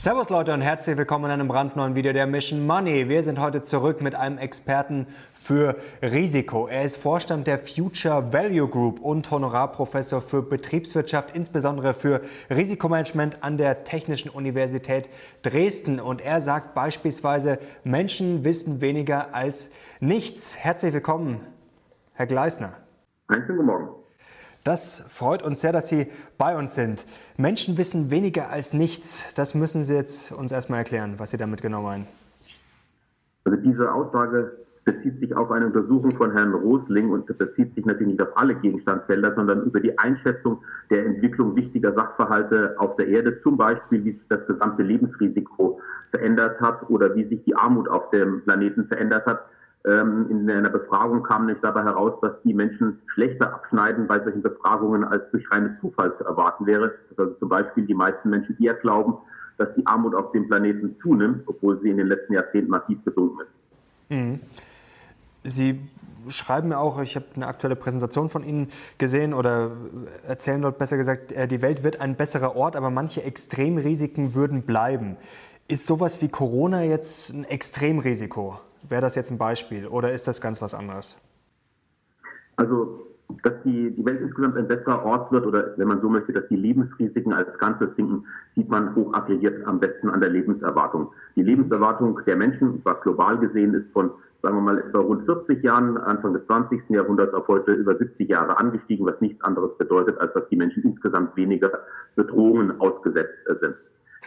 Servus Leute und herzlich willkommen in einem brandneuen Video der Mission Money. Wir sind heute zurück mit einem Experten für Risiko. Er ist Vorstand der Future Value Group und Honorarprofessor für Betriebswirtschaft, insbesondere für Risikomanagement an der Technischen Universität Dresden. Und er sagt beispielsweise, Menschen wissen weniger als nichts. Herzlich willkommen, Herr Gleisner. Einen schönen guten Morgen. Das freut uns sehr, dass Sie bei uns sind. Menschen wissen weniger als nichts. Das müssen Sie jetzt uns erstmal erklären, was Sie damit genau meinen. Also diese Aussage bezieht sich auf eine Untersuchung von Herrn Rosling und bezieht sich natürlich nicht auf alle Gegenstandsfelder, sondern über die Einschätzung der Entwicklung wichtiger Sachverhalte auf der Erde, zum Beispiel wie sich das gesamte Lebensrisiko verändert hat oder wie sich die Armut auf dem Planeten verändert hat. Ähm, in einer Befragung kam nicht dabei heraus, dass die Menschen schlechter abschneiden bei solchen Befragungen, als durch reinen Zufall zu erwarten wäre. Dass also zum Beispiel die meisten Menschen eher glauben, dass die Armut auf dem Planeten zunimmt, obwohl sie in den letzten Jahrzehnten massiv gesunken ist. Mhm. Sie schreiben mir auch, ich habe eine aktuelle Präsentation von Ihnen gesehen oder erzählen dort besser gesagt, äh, die Welt wird ein besserer Ort, aber manche Extremrisiken würden bleiben. Ist sowas wie Corona jetzt ein Extremrisiko? Wäre das jetzt ein Beispiel oder ist das ganz was anderes? Also, dass die, die Welt insgesamt ein besserer Ort wird oder wenn man so möchte, dass die Lebensrisiken als Ganzes sinken, sieht man hoch aggregiert am besten an der Lebenserwartung. Die Lebenserwartung der Menschen, was global gesehen ist, von sagen wir mal etwa rund 40 Jahren, Anfang des 20. Jahrhunderts auf heute über 70 Jahre angestiegen, was nichts anderes bedeutet, als dass die Menschen insgesamt weniger Bedrohungen ausgesetzt sind.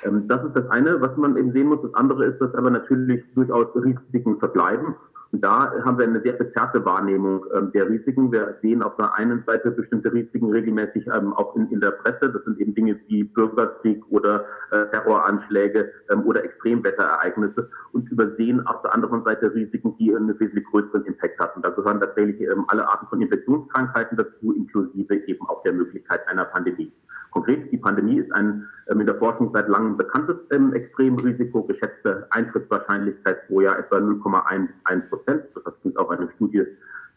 Ähm, das ist das eine, was man eben sehen muss. Das andere ist, dass aber natürlich durchaus Risiken verbleiben. Und da haben wir eine sehr verzerrte Wahrnehmung ähm, der Risiken. Wir sehen auf der einen Seite bestimmte Risiken regelmäßig ähm, auch in, in der Presse. Das sind eben Dinge wie Bürgerkrieg oder äh, Terroranschläge ähm, oder Extremwetterereignisse und übersehen auf der anderen Seite Risiken, die einen wesentlich größeren Impact haben. Da gehören tatsächlich ähm, alle Arten von Infektionskrankheiten dazu, inklusive eben auch der Möglichkeit einer Pandemie. Konkret, die Pandemie ist ein ähm, in der Forschung seit langem bekanntes ähm, Extremrisiko, geschätzte Eintrittswahrscheinlichkeit pro Jahr etwa 0,1 bis 1 Prozent. Das ist auch eine Studie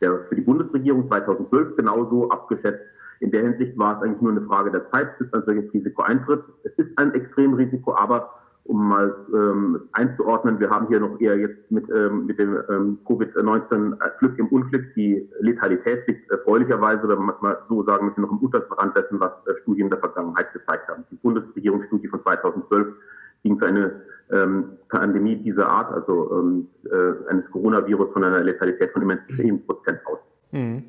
der für die Bundesregierung 2012 genauso abgeschätzt. In der Hinsicht war es eigentlich nur eine Frage der Zeit, bis ein solches Risiko eintritt. Es ist ein Extremrisiko, aber um mal ähm, einzuordnen, wir haben hier noch eher jetzt mit, ähm, mit dem ähm, Covid-19 Glück im Unglück. Die Letalität liegt erfreulicherweise, oder man mal so sagen möchte, noch im untersten Rand dessen, was äh, Studien der Vergangenheit gezeigt haben. Die Bundesregierungsstudie von 2012 ging für eine ähm, Pandemie dieser Art, also ähm, äh, eines Coronavirus, von einer Letalität von immerhin 10 Prozent aus. Mhm.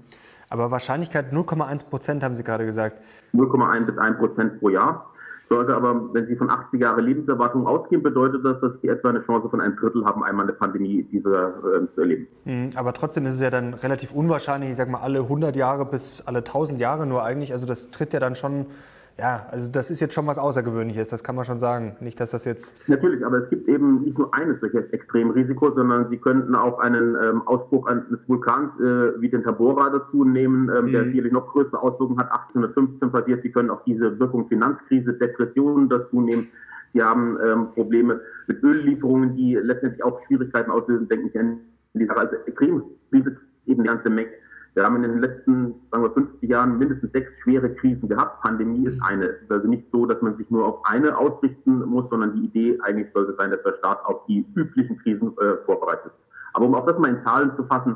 Aber Wahrscheinlichkeit 0,1 Prozent, haben Sie gerade gesagt. 0,1 bis 1 Prozent pro Jahr. Sollte aber, wenn Sie von 80 Jahre Lebenserwartung ausgehen, bedeutet das, dass Sie etwa eine Chance von einem Drittel haben, einmal eine Pandemie dieser äh, zu erleben. Mhm, aber trotzdem ist es ja dann relativ unwahrscheinlich, ich sag mal alle 100 Jahre bis alle 1000 Jahre nur eigentlich. Also das tritt ja dann schon ja, also das ist jetzt schon was Außergewöhnliches, das kann man schon sagen. Nicht, dass das jetzt. Natürlich, aber es gibt eben nicht nur eines solches Extremrisiko, sondern Sie könnten auch einen ähm, Ausbruch eines Vulkans äh, wie den Tabora dazu nehmen, ähm, mhm. der sicherlich noch größere Auswirkungen hat, 1815 passiert. Sie können auch diese Wirkung Finanzkrise, Depressionen dazu nehmen. Sie haben ähm, Probleme mit Öllieferungen, die letztendlich auch Schwierigkeiten auslösen, denken Sie an die Sache. Also Extremrisiko eben die ganze Menge. Wir haben in den letzten, sagen wir, 50 Jahren mindestens sechs schwere Krisen gehabt. Pandemie ist eine. Es ist also nicht so, dass man sich nur auf eine ausrichten muss, sondern die Idee eigentlich sollte sein, dass der Staat auf die üblichen Krisen äh, vorbereitet ist. Aber um auch das mal in Zahlen zu fassen,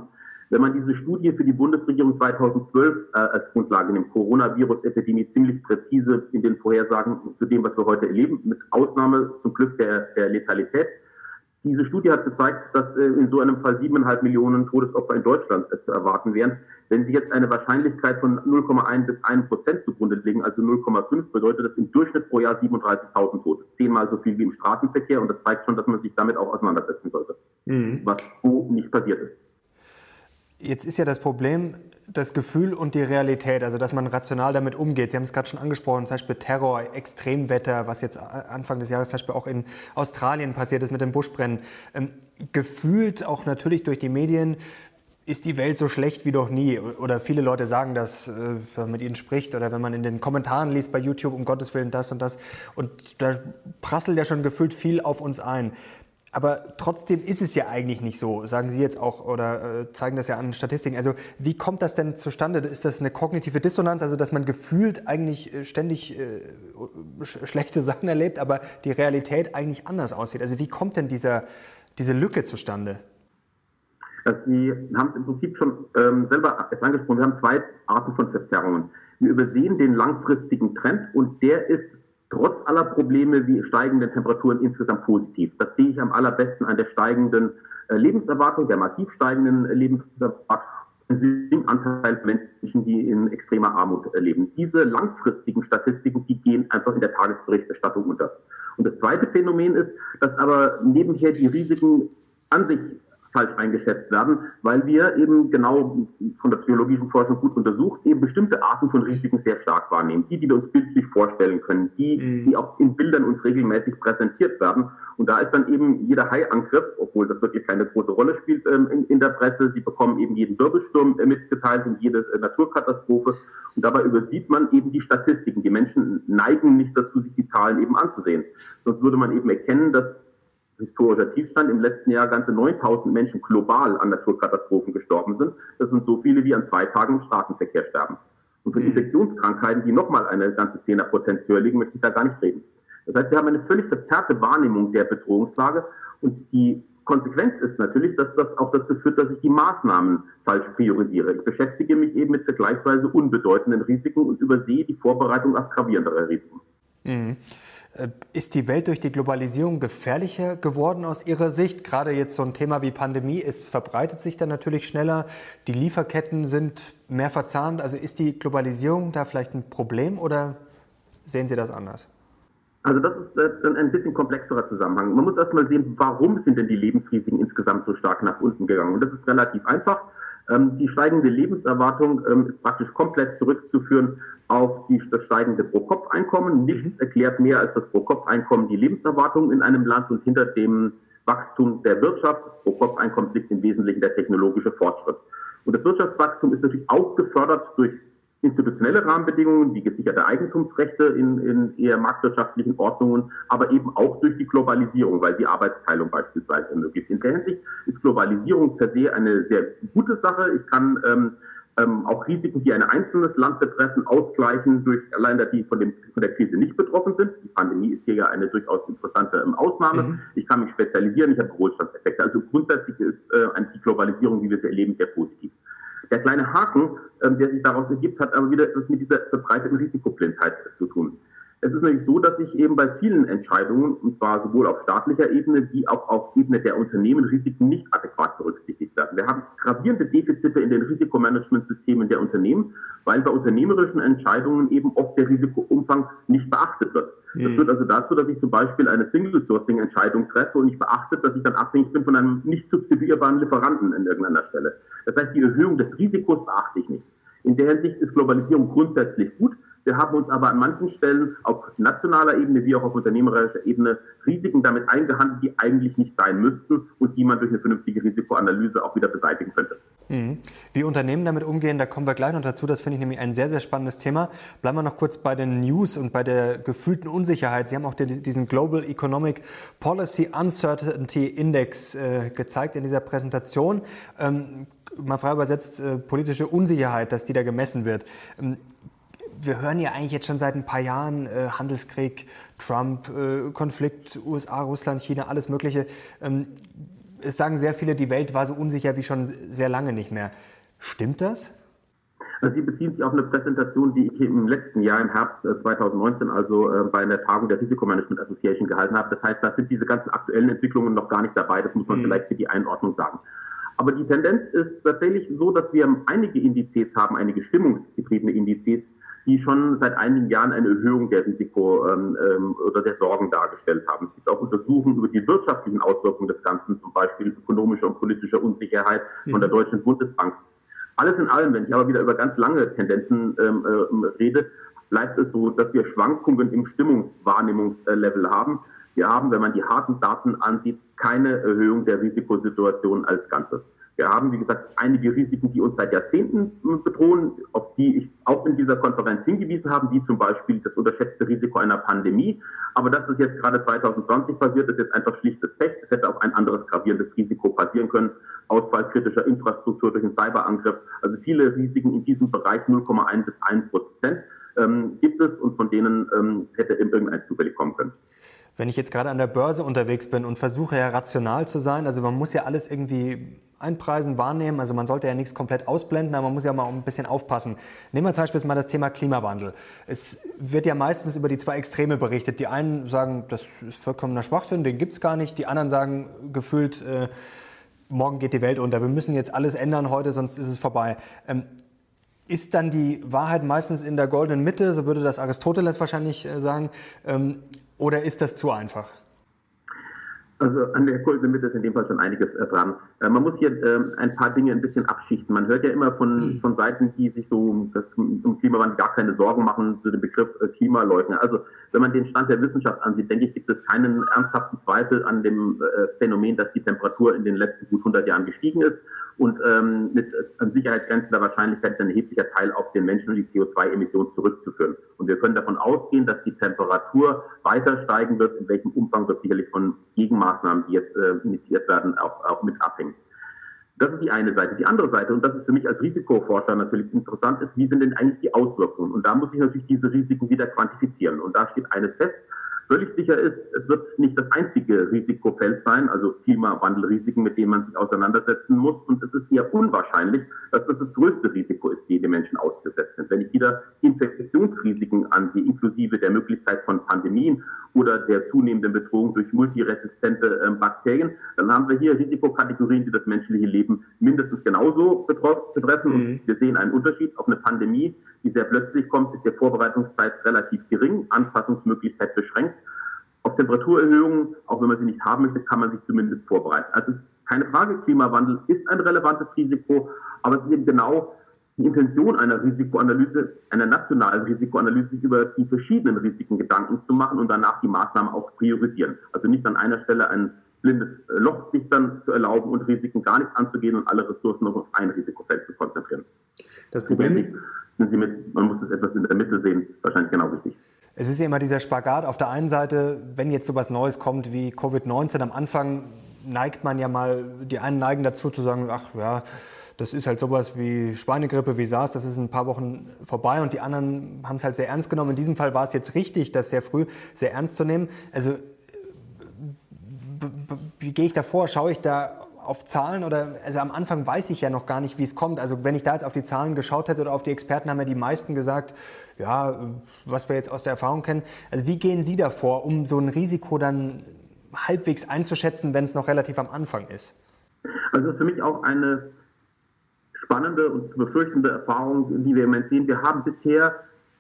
wenn man diese Studie für die Bundesregierung 2012 äh, als Grundlage nimmt, Coronavirus-Epidemie ziemlich präzise in den Vorhersagen zu dem, was wir heute erleben, mit Ausnahme zum Glück der, der Letalität, diese Studie hat gezeigt, dass äh, in so einem Fall siebeneinhalb Millionen Todesopfer in Deutschland äh, zu erwarten wären. Wenn Sie jetzt eine Wahrscheinlichkeit von 0,1 bis 1 Prozent zugrunde legen, also 0,5, bedeutet das im Durchschnitt pro Jahr 37.000 Tote. Zehnmal so viel wie im Straßenverkehr und das zeigt schon, dass man sich damit auch auseinandersetzen sollte, mhm. was so nicht passiert ist. Jetzt ist ja das Problem das Gefühl und die Realität, also dass man rational damit umgeht. Sie haben es gerade schon angesprochen, zum Beispiel Terror, Extremwetter, was jetzt Anfang des Jahres zum Beispiel auch in Australien passiert ist mit den Buschbrennen. Ähm, gefühlt auch natürlich durch die Medien ist die Welt so schlecht wie noch nie. Oder viele Leute sagen das, äh, wenn man mit ihnen spricht oder wenn man in den Kommentaren liest bei YouTube, um Gottes Willen das und das. Und da prasselt ja schon gefühlt viel auf uns ein. Aber trotzdem ist es ja eigentlich nicht so, sagen Sie jetzt auch oder äh, zeigen das ja an Statistiken. Also wie kommt das denn zustande? Ist das eine kognitive Dissonanz, also dass man gefühlt eigentlich äh, ständig äh, sch schlechte Sachen erlebt, aber die Realität eigentlich anders aussieht? Also wie kommt denn dieser, diese Lücke zustande? Also Sie haben es im Prinzip schon ähm, selber angesprochen. Wir haben zwei Arten von Verzerrungen. Wir übersehen den langfristigen Trend und der ist trotz aller Probleme wie steigenden Temperaturen insgesamt positiv. Das sehe ich am allerbesten an der steigenden äh, Lebenserwartung, der massiv steigenden Lebenserwartung. Anteil Menschen, die in extremer Armut äh, leben. Diese langfristigen Statistiken, die gehen einfach in der Tagesberichterstattung unter. Und das zweite Phänomen ist, dass aber nebenher die Risiken an sich falsch eingeschätzt werden, weil wir eben genau von der psychologischen Forschung gut untersucht, eben bestimmte Arten von Risiken sehr stark wahrnehmen. Die, die wir uns bildlich vorstellen können, die, mhm. die auch in Bildern uns regelmäßig präsentiert werden. Und da ist dann eben jeder Haiangriff, obwohl das wirklich keine große Rolle spielt ähm, in, in, der Presse. Sie bekommen eben jeden Wirbelsturm äh, mitgeteilt und jede äh, Naturkatastrophe. Und dabei übersieht man eben die Statistiken. Die Menschen neigen nicht dazu, sich die Zahlen eben anzusehen. Sonst würde man eben erkennen, dass historischer Tiefstand im letzten Jahr ganze 9000 Menschen global an Naturkatastrophen gestorben sind. Das sind so viele, wie an zwei Tagen im Straßenverkehr sterben. Und von mhm. Infektionskrankheiten, die nochmal eine ganze Zehnerpotenz höher liegen, möchte ich da gar nicht reden. Das heißt, wir haben eine völlig verzerrte Wahrnehmung der Bedrohungslage und die Konsequenz ist natürlich, dass das auch dazu führt, dass ich die Maßnahmen falsch priorisiere. Ich beschäftige mich eben mit vergleichsweise unbedeutenden Risiken und übersehe die Vorbereitung auf gravierendere Risiken. Mhm. Äh, ist die Welt durch die Globalisierung gefährlicher geworden aus Ihrer Sicht? Gerade jetzt so ein Thema wie Pandemie, es verbreitet sich dann natürlich schneller. Die Lieferketten sind mehr verzahnt. Also ist die Globalisierung da vielleicht ein Problem oder sehen Sie das anders? Also das ist äh, ein bisschen komplexerer Zusammenhang. Man muss erstmal sehen, warum sind denn die Lebensrisiken insgesamt so stark nach unten gegangen? Und das ist relativ einfach. Ähm, die steigende Lebenserwartung ähm, ist praktisch komplett zurückzuführen auf die, das steigende Pro-Kopf-Einkommen. Nichts mhm. erklärt mehr als das Pro-Kopf-Einkommen die Lebenserwartung in einem Land und hinter dem Wachstum der Wirtschaft. Pro-Kopf-Einkommen liegt im Wesentlichen der technologische Fortschritt. Und das Wirtschaftswachstum ist natürlich auch gefördert durch institutionelle Rahmenbedingungen, wie gesicherte Eigentumsrechte in, in eher marktwirtschaftlichen Ordnungen, aber eben auch durch die Globalisierung, weil die Arbeitsteilung beispielsweise ermöglicht. In der Hinsicht ist Globalisierung per se eine sehr gute Sache. Ich kann ähm, ähm, auch Risiken, die ein einzelnes Land betreffen, ausgleichen durch Länder, die von, dem, von der Krise nicht betroffen sind. Die Pandemie ist hier ja eine durchaus interessante ähm, Ausnahme. Mhm. Ich kann mich spezialisieren, ich habe Wohlstandseffekte. Also grundsätzlich ist äh, die Globalisierung, wie wir sie erleben, sehr positiv. Der kleine Haken, ähm, der sich daraus ergibt, hat aber wieder etwas mit dieser verbreiteten Risikoblindheit zu tun. Es ist nämlich so, dass sich eben bei vielen Entscheidungen, und zwar sowohl auf staatlicher Ebene wie auch auf Ebene der Unternehmen, Risiken nicht adäquat berücksichtigt werden. Wir haben gravierende Defizite in den Risikomanagementsystemen der Unternehmen, weil bei unternehmerischen Entscheidungen eben oft der Risikoumfang nicht beachtet wird. Das hm. führt also dazu, dass ich zum Beispiel eine Single-Sourcing-Entscheidung treffe und nicht beachtet, dass ich dann abhängig bin von einem nicht substituierbaren Lieferanten an irgendeiner Stelle. Das heißt, die Erhöhung des Risikos beachte ich nicht. In der Hinsicht ist Globalisierung grundsätzlich gut. Wir haben uns aber an manchen Stellen auf nationaler Ebene wie auch auf unternehmerischer Ebene Risiken damit eingehandelt, die eigentlich nicht sein müssten und die man durch eine vernünftige Risikoanalyse auch wieder beseitigen könnte. Mhm. Wie Unternehmen damit umgehen, da kommen wir gleich noch dazu. Das finde ich nämlich ein sehr, sehr spannendes Thema. Bleiben wir noch kurz bei den News und bei der gefühlten Unsicherheit. Sie haben auch diesen Global Economic Policy Uncertainty Index äh, gezeigt in dieser Präsentation. Ähm, mal frei übersetzt, äh, politische Unsicherheit, dass die da gemessen wird. Ähm, wir hören ja eigentlich jetzt schon seit ein paar Jahren äh, Handelskrieg, Trump, äh, Konflikt, USA, Russland, China, alles Mögliche. Ähm, es sagen sehr viele, die Welt war so unsicher wie schon sehr lange nicht mehr. Stimmt das? Also Sie beziehen sich auf eine Präsentation, die ich im letzten Jahr, im Herbst 2019, äh, also äh, bei einer Tagung der Risikomanagement Association gehalten habe. Das heißt, da sind diese ganzen aktuellen Entwicklungen noch gar nicht dabei. Das muss man mhm. vielleicht für die Einordnung sagen. Aber die Tendenz ist tatsächlich so, dass wir einige Indizes haben, einige stimmungsgetriebene Indizes, die schon seit einigen Jahren eine Erhöhung der Risiko ähm, ähm, oder der Sorgen dargestellt haben. Es gibt auch Untersuchungen über die wirtschaftlichen Auswirkungen des Ganzen, zum Beispiel ökonomischer und politischer Unsicherheit von der mhm. Deutschen Bundesbank. Alles in allem, wenn ich aber wieder über ganz lange Tendenzen ähm, äh, rede, bleibt es so, dass wir Schwankungen im Stimmungswahrnehmungslevel haben. Wir haben, wenn man die harten Daten ansieht, keine Erhöhung der Risikosituation als Ganzes. Wir haben, wie gesagt, einige Risiken, die uns seit Jahrzehnten bedrohen, auf die ich auch in dieser Konferenz hingewiesen habe, wie zum Beispiel das unterschätzte Risiko einer Pandemie. Aber das ist jetzt gerade 2020 passiert, ist jetzt einfach schlichtes Pech. Es hätte auch ein anderes gravierendes Risiko passieren können. Ausfall kritischer Infrastruktur durch einen Cyberangriff. Also viele Risiken in diesem Bereich 0,1 bis 1 Prozent ähm, gibt es und von denen ähm, hätte irgendein zufällig kommen können wenn ich jetzt gerade an der Börse unterwegs bin und versuche ja rational zu sein, also man muss ja alles irgendwie einpreisen, wahrnehmen, also man sollte ja nichts komplett ausblenden, aber man muss ja mal ein bisschen aufpassen. Nehmen wir zum Beispiel mal das Thema Klimawandel. Es wird ja meistens über die zwei Extreme berichtet. Die einen sagen, das ist vollkommener Schwachsinn, den gibt es gar nicht. Die anderen sagen gefühlt, äh, morgen geht die Welt unter. Wir müssen jetzt alles ändern heute, sonst ist es vorbei. Ähm, ist dann die Wahrheit meistens in der goldenen Mitte, so würde das Aristoteles wahrscheinlich äh, sagen, ähm, oder ist das zu einfach? Also an der Kurse ist in dem Fall schon einiges äh, dran. Äh, man muss hier äh, ein paar Dinge ein bisschen abschichten. Man hört ja immer von, hm. von Seiten, die sich so um, das, um Klimawandel gar keine Sorgen machen, zu dem Begriff äh, Klimaleugner. Also wenn man den Stand der Wissenschaft ansieht, denke ich, gibt es keinen ernsthaften Zweifel an dem Phänomen, dass die Temperatur in den letzten gut 100 Jahren gestiegen ist und ähm, mit an Sicherheit Wahrscheinlichkeit ist ein erheblicher Teil auf den Menschen und die CO2-Emissionen zurückzuführen. Und wir können davon ausgehen, dass die Temperatur weiter steigen wird. In welchem Umfang wird sicherlich von Gegenmaßnahmen, die jetzt äh, initiiert werden, auch, auch mit abhängen. Das ist die eine Seite. Die andere Seite, und das ist für mich als Risikoforscher natürlich interessant, ist, wie sind denn eigentlich die Auswirkungen? Und da muss ich natürlich diese Risiken wieder quantifizieren. Und da steht eines fest, Völlig sicher ist, es wird nicht das einzige Risikofeld sein, also Klimawandelrisiken, mit denen man sich auseinandersetzen muss. Und es ist eher unwahrscheinlich, dass das das größte Risiko ist, dem die Menschen ausgesetzt sind. Wenn ich wieder Infektionsrisiken ansehe, inklusive der Möglichkeit von Pandemien oder der zunehmenden Bedrohung durch multiresistente äh, Bakterien, dann haben wir hier Risikokategorien, die das menschliche Leben mindestens genauso betreffen. Und mhm. wir sehen einen Unterschied auf eine Pandemie, die sehr plötzlich kommt, ist der Vorbereitungszeit relativ gering, Anpassungsmöglichkeit beschränkt. Temperaturerhöhungen, auch wenn man sie nicht haben möchte, kann man sich zumindest vorbereiten. Also keine Frage, Klimawandel ist ein relevantes Risiko, aber es ist eben genau die Intention einer Risikoanalyse, einer nationalen Risikoanalyse, sich über die verschiedenen Risiken Gedanken zu machen und danach die Maßnahmen auch priorisieren. Also nicht an einer Stelle ein blindes Loch sich dann zu erlauben und Risiken gar nicht anzugehen und alle Ressourcen noch auf ein Risikofeld zu konzentrieren. Das Problem ist, sind Sie mit, man muss es etwas in der Mitte sehen, wahrscheinlich genau richtig. Es ist ja immer dieser Spagat. Auf der einen Seite, wenn jetzt sowas Neues kommt wie Covid-19, am Anfang neigt man ja mal, die einen neigen dazu zu sagen, ach ja, das ist halt sowas wie Schweinegrippe, wie SARS, das ist in ein paar Wochen vorbei und die anderen haben es halt sehr ernst genommen. In diesem Fall war es jetzt richtig, das sehr früh sehr ernst zu nehmen. Also wie gehe ich da vor? Schaue ich da auf Zahlen oder, also am Anfang weiß ich ja noch gar nicht, wie es kommt. Also wenn ich da jetzt auf die Zahlen geschaut hätte oder auf die Experten, haben ja die meisten gesagt, ja, was wir jetzt aus der Erfahrung kennen. Also wie gehen Sie da vor, um so ein Risiko dann halbwegs einzuschätzen, wenn es noch relativ am Anfang ist? Also das ist für mich auch eine spannende und befürchtende Erfahrung, die wir im Moment sehen. Wir haben bisher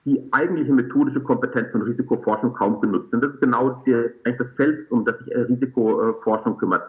die eigentliche methodische Kompetenz von Risikoforschung kaum genutzt. Und das ist genau der, eigentlich das Feld, um das sich Risikoforschung kümmert.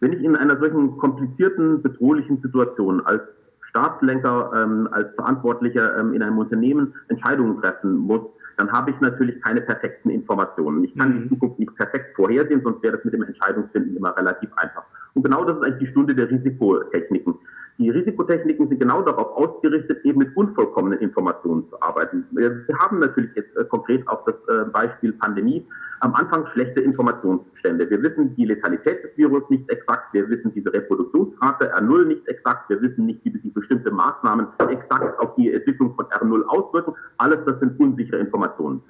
Wenn ich in einer solchen komplizierten, bedrohlichen Situation als Staatslenker, ähm, als Verantwortlicher ähm, in einem Unternehmen Entscheidungen treffen muss, dann habe ich natürlich keine perfekten Informationen. Ich kann mhm. die Zukunft nicht perfekt vorhersehen, sonst wäre das mit dem Entscheidungsfinden immer relativ einfach. Und genau das ist eigentlich die Stunde der Risikotechniken. Die Risikotechniken sind genau darauf ausgerichtet, eben mit unvollkommenen Informationen zu arbeiten. Wir haben natürlich jetzt äh, konkret auf das äh, Beispiel Pandemie am Anfang schlechte Informationsstände. Wir wissen die Letalität des Virus nicht exakt, wir wissen diese Reproduktionsrate R0 nicht exakt, wir wissen nicht, wie sich bestimmte Maßnahmen exakt auf die Entwicklung von R0 auswirken. Alles das sind unsichere Informationen.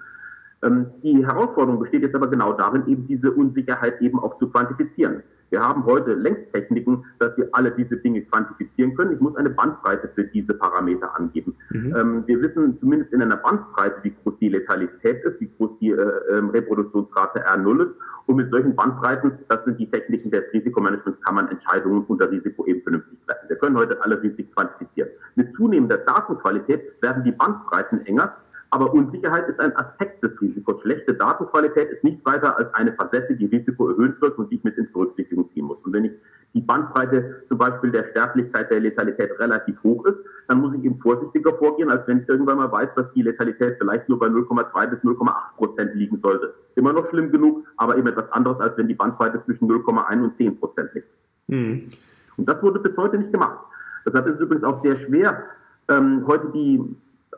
Ähm, die Herausforderung besteht jetzt aber genau darin, eben diese Unsicherheit eben auch zu quantifizieren. Wir haben heute längst Techniken, dass wir alle diese Dinge quantifizieren können. Ich muss eine Bandbreite für diese Parameter angeben. Mhm. Ähm, wir wissen zumindest in einer Bandbreite, wie groß die Letalität ist, wie groß die äh, ähm, Reproduktionsrate R0 ist. Und mit solchen Bandbreiten, das sind die Techniken des Risikomanagements, kann man Entscheidungen unter Risiko eben vernünftig treffen. Wir können heute alle Risiken quantifizieren. Mit zunehmender Datenqualität werden die Bandbreiten enger aber Unsicherheit ist ein Aspekt des Risikos. Schlechte Datenqualität ist nichts weiter als eine Facette, die Risiko erhöht wird und die ich mit in Berücksichtigung ziehen muss. Und wenn ich die Bandbreite zum Beispiel der Sterblichkeit, der Letalität relativ hoch ist, dann muss ich eben vorsichtiger vorgehen, als wenn ich irgendwann mal weiß, dass die Letalität vielleicht nur bei 0,2 bis 0,8 Prozent liegen sollte. Immer noch schlimm genug, aber eben etwas anderes, als wenn die Bandbreite zwischen 0,1 und 10 Prozent liegt. Hm. Und das wurde bis heute nicht gemacht. Deshalb ist es übrigens auch sehr schwer, ähm, heute die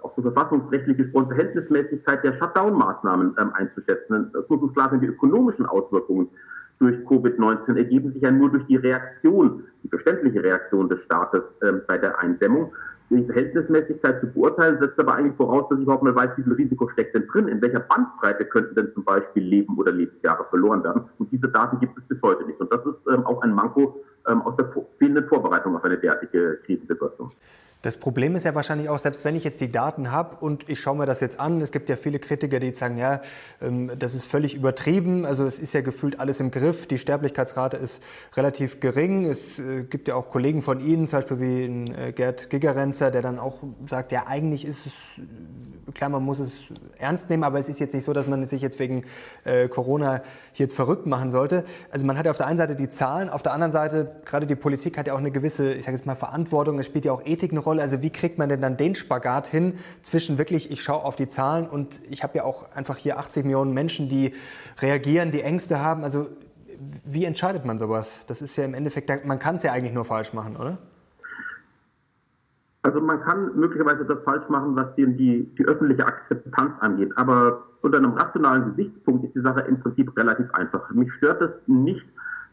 auch so verfassungsrechtlich gesprochen Verhältnismäßigkeit der Shutdown-Maßnahmen ähm, einzuschätzen. Das muss uns klar sein, die ökonomischen Auswirkungen durch Covid-19 ergeben sich ja nur durch die Reaktion, die verständliche Reaktion des Staates ähm, bei der Eindämmung. Die Verhältnismäßigkeit zu beurteilen, setzt aber eigentlich voraus, dass ich überhaupt mal weiß, wie viel Risiko steckt denn drin, in welcher Bandbreite könnten denn zum Beispiel Leben oder Lebensjahre verloren werden. Und diese Daten gibt es bis heute nicht. Und das ist ähm, auch ein Manko ähm, aus der fehlenden Vorbereitung auf eine derartige Krisensituation. Das Problem ist ja wahrscheinlich auch, selbst wenn ich jetzt die Daten habe und ich schaue mir das jetzt an, es gibt ja viele Kritiker, die sagen, ja, ähm, das ist völlig übertrieben, also es ist ja gefühlt alles im Griff, die Sterblichkeitsrate ist relativ gering. Es äh, gibt ja auch Kollegen von Ihnen, zum Beispiel wie äh, Gerd Gigerenzer, der dann auch sagt, ja, eigentlich ist es, äh, klar, man muss es ernst nehmen, aber es ist jetzt nicht so, dass man sich jetzt wegen Corona hier jetzt verrückt machen sollte. Also man hat ja auf der einen Seite die Zahlen, auf der anderen Seite, gerade die Politik hat ja auch eine gewisse, ich sage jetzt mal, Verantwortung, es spielt ja auch Ethik eine. Rolle? Also wie kriegt man denn dann den Spagat hin zwischen wirklich, ich schaue auf die Zahlen und ich habe ja auch einfach hier 80 Millionen Menschen, die reagieren, die Ängste haben. Also wie entscheidet man sowas? Das ist ja im Endeffekt, man kann es ja eigentlich nur falsch machen, oder? Also man kann möglicherweise das falsch machen, was die, die, die öffentliche Akzeptanz angeht. Aber unter einem rationalen Gesichtspunkt ist die Sache im Prinzip relativ einfach. Mich stört es nicht,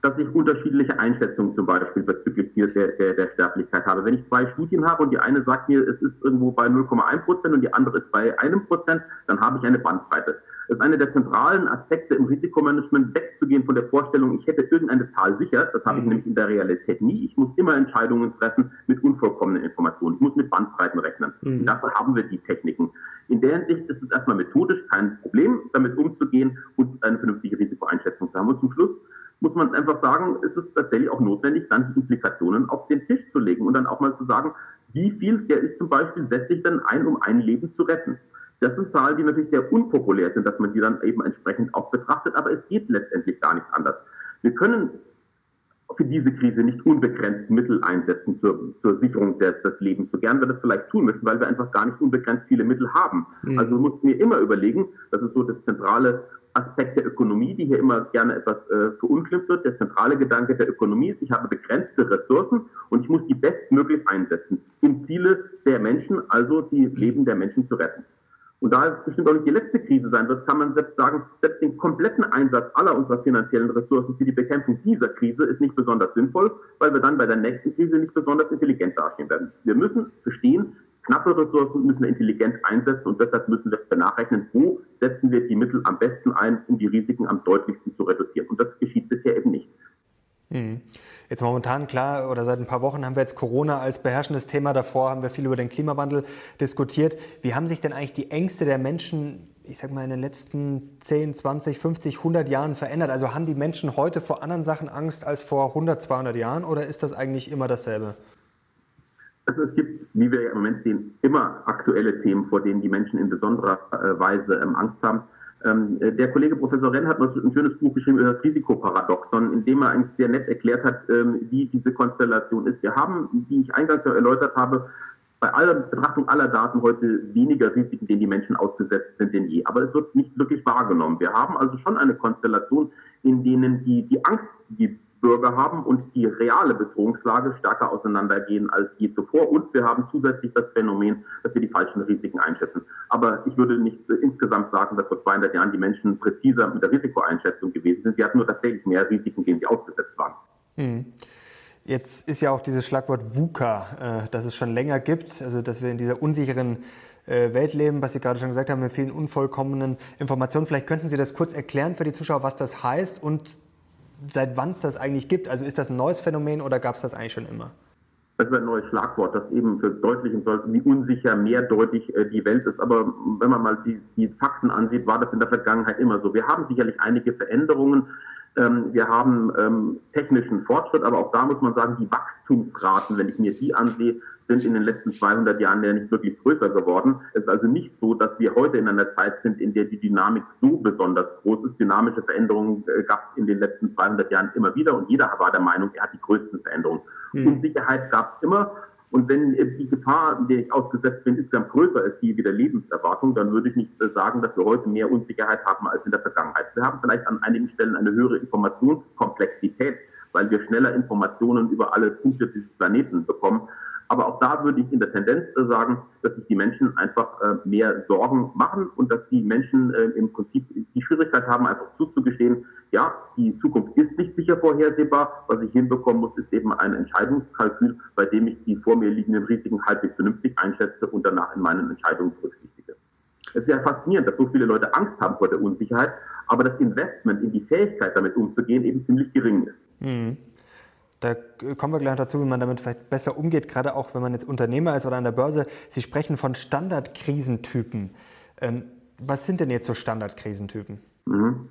dass ich unterschiedliche Einschätzungen zum Beispiel bezüglich der, der, der Sterblichkeit habe. Wenn ich zwei Studien habe und die eine sagt mir, es ist irgendwo bei 0,1 Prozent und die andere ist bei einem Prozent, dann habe ich eine Bandbreite. Das ist einer der zentralen Aspekte im Risikomanagement, wegzugehen von der Vorstellung, ich hätte irgendeine Zahl sicher. Das habe ich mhm. nämlich in der Realität nie. Ich muss immer Entscheidungen treffen mit unvollkommenen Informationen. Ich muss mit Bandbreiten rechnen. Mhm. Dafür haben wir die Techniken. In der Hinsicht ist es erstmal methodisch kein Problem, damit umzugehen und eine vernünftige Risikoeinschätzung zu haben. Und zum Schluss muss man einfach sagen, ist es tatsächlich auch notwendig, dann die Implikationen auf den Tisch zu legen und dann auch mal zu sagen, wie viel Geld ist zum Beispiel setze ich denn ein, um ein Leben zu retten? Das sind Zahlen, die natürlich sehr unpopulär sind, dass man die dann eben entsprechend auch betrachtet, aber es geht letztendlich gar nicht anders. Wir können für diese Krise nicht unbegrenzt Mittel einsetzen zur, zur Sicherung des, des, Lebens, so gern wir das vielleicht tun müssen, weil wir einfach gar nicht unbegrenzt viele Mittel haben. Mhm. Also muss mir immer überlegen, das ist so das zentrale Aspekt der Ökonomie, die hier immer gerne etwas äh, verunglimpft wird. Der zentrale Gedanke der Ökonomie ist, ich habe begrenzte Ressourcen und ich muss die bestmöglich einsetzen im Ziele der Menschen, also die Leben der Menschen zu retten. Und da es bestimmt auch nicht die letzte Krise sein wird, kann man selbst sagen, selbst den kompletten Einsatz aller unserer finanziellen Ressourcen für die Bekämpfung dieser Krise ist nicht besonders sinnvoll, weil wir dann bei der nächsten Krise nicht besonders intelligent dastehen werden. Wir müssen verstehen, knappe Ressourcen müssen wir intelligent einsetzen und deshalb müssen wir nachrechnen, wo setzen wir die Mittel am besten ein, um die Risiken am deutlichsten zu reduzieren. Und das geschieht bisher eben nicht. Hm. Jetzt momentan klar, oder seit ein paar Wochen haben wir jetzt Corona als beherrschendes Thema. Davor haben wir viel über den Klimawandel diskutiert. Wie haben sich denn eigentlich die Ängste der Menschen, ich sag mal, in den letzten 10, 20, 50, 100 Jahren verändert? Also haben die Menschen heute vor anderen Sachen Angst als vor 100, 200 Jahren oder ist das eigentlich immer dasselbe? Also es gibt, wie wir im Moment sehen, immer aktuelle Themen, vor denen die Menschen in besonderer äh, Weise ähm, Angst haben. Ähm, äh, der Kollege Professor Renn hat ein schönes Buch geschrieben über das Risikoparadoxon, in dem er eigentlich sehr nett erklärt hat, ähm, wie diese Konstellation ist. Wir haben, wie ich eingangs erläutert habe, bei aller Betrachtung aller Daten heute weniger Risiken, denen die Menschen ausgesetzt sind, denn je. Aber es wird nicht wirklich wahrgenommen. Wir haben also schon eine Konstellation, in denen die, die Angst, die Bürger haben und die reale Bedrohungslage stärker auseinandergehen als je zuvor. Und wir haben zusätzlich das Phänomen, dass wir die falschen Risiken einschätzen. Aber ich würde nicht insgesamt sagen, dass vor 200 Jahren die Menschen präziser mit der Risikoeinschätzung gewesen sind. Sie hatten nur tatsächlich mehr Risiken, denen sie ausgesetzt waren. Hm. Jetzt ist ja auch dieses Schlagwort VUCA, äh, das es schon länger gibt, also dass wir in dieser unsicheren äh, Welt leben, was Sie gerade schon gesagt haben, mit vielen unvollkommenen Informationen. Vielleicht könnten Sie das kurz erklären für die Zuschauer, was das heißt und seit wann es das eigentlich gibt. Also ist das ein neues Phänomen oder gab es das eigentlich schon immer? Das ist ein neues Schlagwort, das eben verdeutlichen sollte, wie unsicher mehrdeutig äh, die Welt ist. Aber wenn man mal die, die, Fakten ansieht, war das in der Vergangenheit immer so. Wir haben sicherlich einige Veränderungen. Ähm, wir haben ähm, technischen Fortschritt, aber auch da muss man sagen, die Wachstumsraten, wenn ich mir die ansehe, sind in den letzten 200 Jahren ja nicht wirklich größer geworden. Es ist also nicht so, dass wir heute in einer Zeit sind, in der die Dynamik so besonders groß ist. Dynamische Veränderungen äh, gab es in den letzten 200 Jahren immer wieder und jeder war der Meinung, er hat die größten Veränderungen. Mhm. Unsicherheit gab es immer. Und wenn die Gefahr, in der ich ausgesetzt bin, insgesamt größer ist die wie der Lebenserwartung, dann würde ich nicht äh, sagen, dass wir heute mehr Unsicherheit haben als in der Vergangenheit. Wir haben vielleicht an einigen Stellen eine höhere Informationskomplexität weil wir schneller Informationen über alle Punkte dieses Planeten bekommen. Aber auch da würde ich in der Tendenz äh, sagen, dass sich die Menschen einfach äh, mehr Sorgen machen und dass die Menschen äh, im Prinzip die Schwierigkeit haben, einfach zuzugestehen, ja, die Zukunft ist nicht sicher vorhersehbar. Was ich hinbekommen muss, ist eben ein Entscheidungskalkül, bei dem ich die vor mir liegenden Risiken halbwegs vernünftig einschätze und danach in meinen Entscheidungen berücksichtige. Es ist ja faszinierend, dass so viele Leute Angst haben vor der Unsicherheit, aber das Investment in die Fähigkeit, damit umzugehen, eben ziemlich gering ist. Mhm. Da kommen wir gleich dazu, wie man damit vielleicht besser umgeht, gerade auch wenn man jetzt Unternehmer ist oder an der Börse. Sie sprechen von Standardkrisentypen. Ähm, was sind denn jetzt so Standardkrisentypen? Mhm.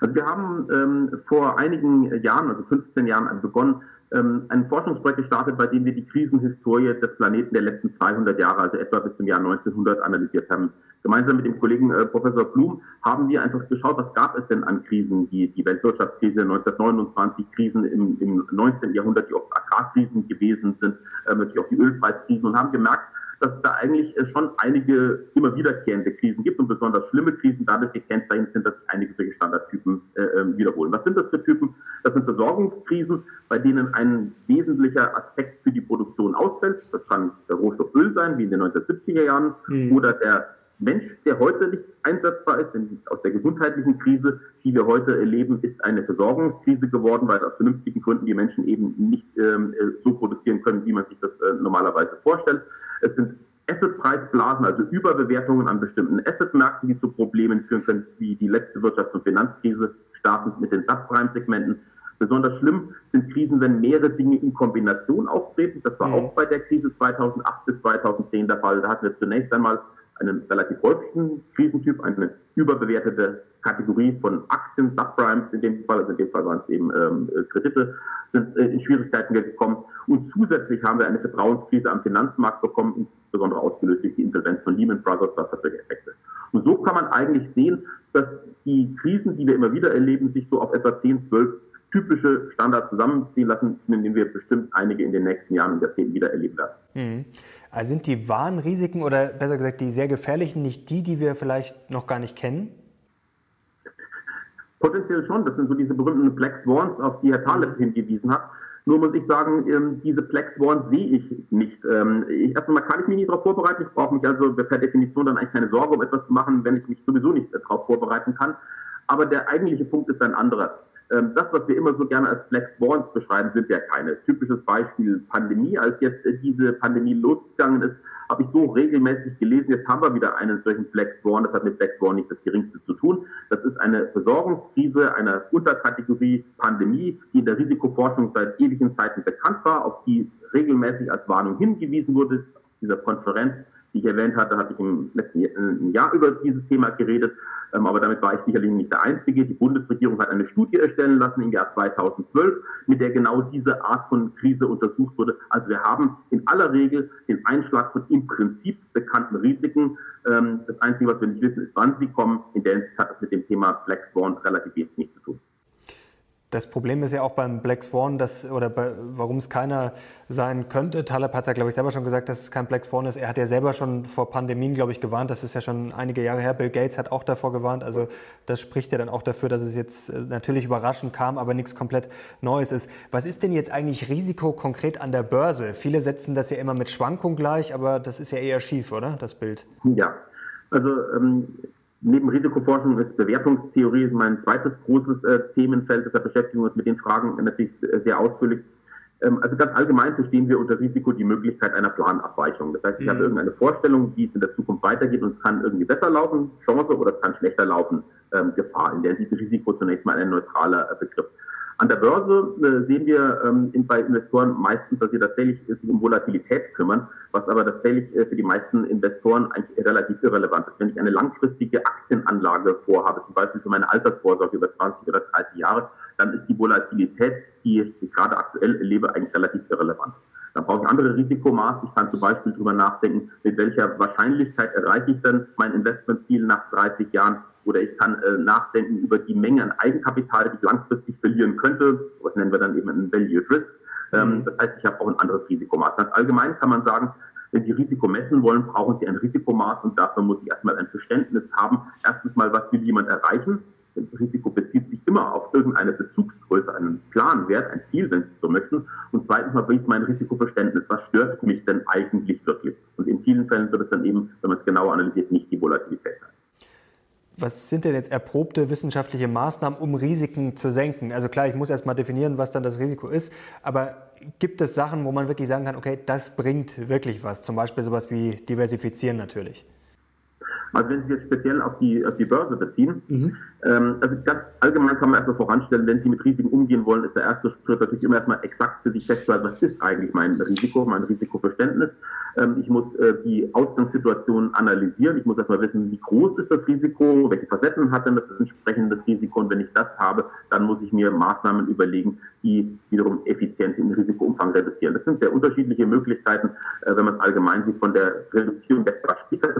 Also wir haben ähm, vor einigen Jahren, also 15 Jahren, begonnen, ähm, ein Forschungsprojekt gestartet, bei dem wir die Krisenhistorie des Planeten der letzten 200 Jahre, also etwa bis zum Jahr 1900, analysiert haben. Gemeinsam mit dem Kollegen äh, Professor Blum haben wir einfach geschaut, was gab es denn an Krisen, die, die Weltwirtschaftskrise 1929, Krisen im, im 19. Jahrhundert, die oft Agrarkrisen gewesen sind, äh, natürlich auch die Ölpreiskrisen und haben gemerkt, dass es da eigentlich äh, schon einige immer wiederkehrende Krisen gibt und besonders schlimme Krisen dadurch gekennzeichnet sind, dass sich einige solche Standardtypen äh, ähm, wiederholen. Was sind das für Typen? Das sind Versorgungskrisen, bei denen ein wesentlicher Aspekt für die Produktion ausfällt. Das kann der Rohstoff Öl sein, wie in den 1970er Jahren, mhm. oder der Mensch, der heute nicht einsetzbar ist, denn aus der gesundheitlichen Krise, die wir heute erleben, ist eine Versorgungskrise geworden, weil aus vernünftigen Gründen die Menschen eben nicht ähm, äh, so produzieren können, wie man sich das äh, normalerweise vorstellt. Es sind Assetpreisblasen, also Überbewertungen an bestimmten Assetmärkten, die zu Problemen führen können, wie die letzte Wirtschafts- und Finanzkrise, startend mit den Subprime-Segmenten. Besonders schlimm sind Krisen, wenn mehrere Dinge in Kombination auftreten. Das war mhm. auch bei der Krise 2008 bis 2010 der Fall. Da hatten wir zunächst einmal einen relativ häufigen Krisentyp, eine überbewertete Kategorie von Aktien, Subprimes in dem Fall, also in dem Fall waren es eben ähm, Kredite, sind äh, in Schwierigkeiten gekommen. Und zusätzlich haben wir eine Vertrauenskrise am Finanzmarkt bekommen, insbesondere ausgelöst durch die Insolvenz von Lehman Brothers, was für Effekte. Und so kann man eigentlich sehen, dass die Krisen, die wir immer wieder erleben, sich so auf etwa 10, 12 typische Standards zusammenziehen lassen, in denen wir bestimmt einige in den nächsten Jahren und Jahrzehnten wieder erleben werden. Mhm. Also sind die wahren Risiken oder besser gesagt die sehr gefährlichen nicht die, die wir vielleicht noch gar nicht kennen? Potenziell schon. Das sind so diese berühmten Black Swans, auf die Herr Taleb hingewiesen hat. Nur muss ich sagen, ähm, diese Black Swans sehe ich nicht. Ähm, erstmal kann ich mich nicht darauf vorbereiten. Ich brauche mich also per Definition dann eigentlich keine Sorge, um etwas zu machen, wenn ich mich sowieso nicht darauf vorbereiten kann. Aber der eigentliche Punkt ist ein anderer. Ähm, das, was wir immer so gerne als Black Swans beschreiben, sind ja keine. Typisches Beispiel Pandemie. Als jetzt äh, diese Pandemie losgegangen ist, habe ich so regelmäßig gelesen, jetzt haben wir wieder einen solchen Black Swan. Das hat mit Black Swan nicht das Geringste zu tun. Das ist eine Versorgungskrise einer Unterkategorie Pandemie, die in der Risikoforschung seit ewigen Zeiten bekannt war, auf die regelmäßig als Warnung hingewiesen wurde. Dieser Konferenz die ich erwähnt hatte, hatte ich im letzten Jahr über dieses Thema geredet. Ähm, aber damit war ich sicherlich nicht der Einzige. Die Bundesregierung hat eine Studie erstellen lassen im Jahr 2012, mit der genau diese Art von Krise untersucht wurde. Also wir haben in aller Regel den Einschlag von im Prinzip bekannten Risiken. Ähm, das Einzige, was wir nicht wissen, ist, wann sie kommen. In der Hinsicht hat das mit dem Thema Black Swan relativ wenig zu tun. Das Problem ist ja auch beim Black Swan, dass, oder bei, warum es keiner sein könnte. Taleb hat ja, glaube ich, selber schon gesagt, dass es kein Black Swan ist. Er hat ja selber schon vor Pandemien, glaube ich, gewarnt. Das ist ja schon einige Jahre her. Bill Gates hat auch davor gewarnt. Also das spricht ja dann auch dafür, dass es jetzt äh, natürlich überraschend kam, aber nichts komplett Neues ist. Was ist denn jetzt eigentlich Risiko konkret an der Börse? Viele setzen das ja immer mit Schwankung gleich, aber das ist ja eher schief, oder? Das Bild. Ja, also ähm, Neben Risikoforschung ist Bewertungstheorie mein zweites großes äh, Themenfeld. Deshalb beschäftigen wir uns mit den Fragen natürlich sehr ausführlich. Ähm, also ganz allgemein verstehen wir unter Risiko die Möglichkeit einer Planabweichung. Das heißt, ich mhm. habe irgendeine Vorstellung, wie es in der Zukunft weitergeht und es kann irgendwie besser laufen, Chance, oder es kann schlechter laufen, ähm, Gefahr. In der Hinsicht Risiko zunächst mal ein neutraler äh, Begriff. An der Börse äh, sehen wir ähm, bei Investoren meistens, dass sie tatsächlich sich um Volatilität kümmern, was aber tatsächlich äh, für die meisten Investoren eigentlich relativ irrelevant ist. Wenn ich eine langfristige Aktienanlage vorhabe, zum Beispiel für meine Altersvorsorge über 20 oder 30 Jahre, dann ist die Volatilität, die ich gerade aktuell erlebe, eigentlich relativ irrelevant. Dann brauche ich andere Risikomaß. Ich kann zum Beispiel darüber nachdenken, mit welcher Wahrscheinlichkeit erreiche ich denn mein Investmentziel nach 30 Jahren oder ich kann äh, nachdenken über die Menge an Eigenkapital, die ich langfristig verlieren könnte. Was nennen wir dann eben ein Value Risk. Ähm, mhm. das heißt, ich habe auch ein anderes Risikomaß. Ganz allgemein kann man sagen, wenn Sie Risiko messen wollen, brauchen Sie ein Risikomaß und dafür muss ich erstmal ein Verständnis haben. Erstens mal, was will jemand erreichen? Risiko bezieht sich immer auf irgendeine Bezugsgröße, einen Planwert, ein Ziel, wenn Sie so möchten. Und zweitens mal, wie ist mein Risikoverständnis? Was stört mich denn eigentlich wirklich? Und in vielen Fällen wird es dann eben, wenn man es genau analysiert, nicht die Volatilität sein. Was sind denn jetzt erprobte wissenschaftliche Maßnahmen, um Risiken zu senken? Also klar, ich muss erst mal definieren, was dann das Risiko ist, aber gibt es Sachen, wo man wirklich sagen kann, okay, das bringt wirklich was? Zum Beispiel sowas wie diversifizieren natürlich. Also wenn Sie jetzt speziell auf die, auf die Börse beziehen, mhm. Ähm, also ganz allgemein kann man erstmal voranstellen, wenn Sie mit Risiken umgehen wollen, ist der erste Schritt natürlich immer erstmal exakt für sich festzuhalten, was ist eigentlich mein Risiko, mein Risikoverständnis. Ähm, ich muss äh, die Ausgangssituation analysieren. Ich muss erstmal wissen, wie groß ist das Risiko, welche Facetten hat denn das entsprechende Risiko. Und wenn ich das habe, dann muss ich mir Maßnahmen überlegen, die wiederum effizient den Risikoumfang reduzieren. Das sind sehr unterschiedliche Möglichkeiten, äh, wenn man es allgemein sieht, von der Reduzierung der Spieler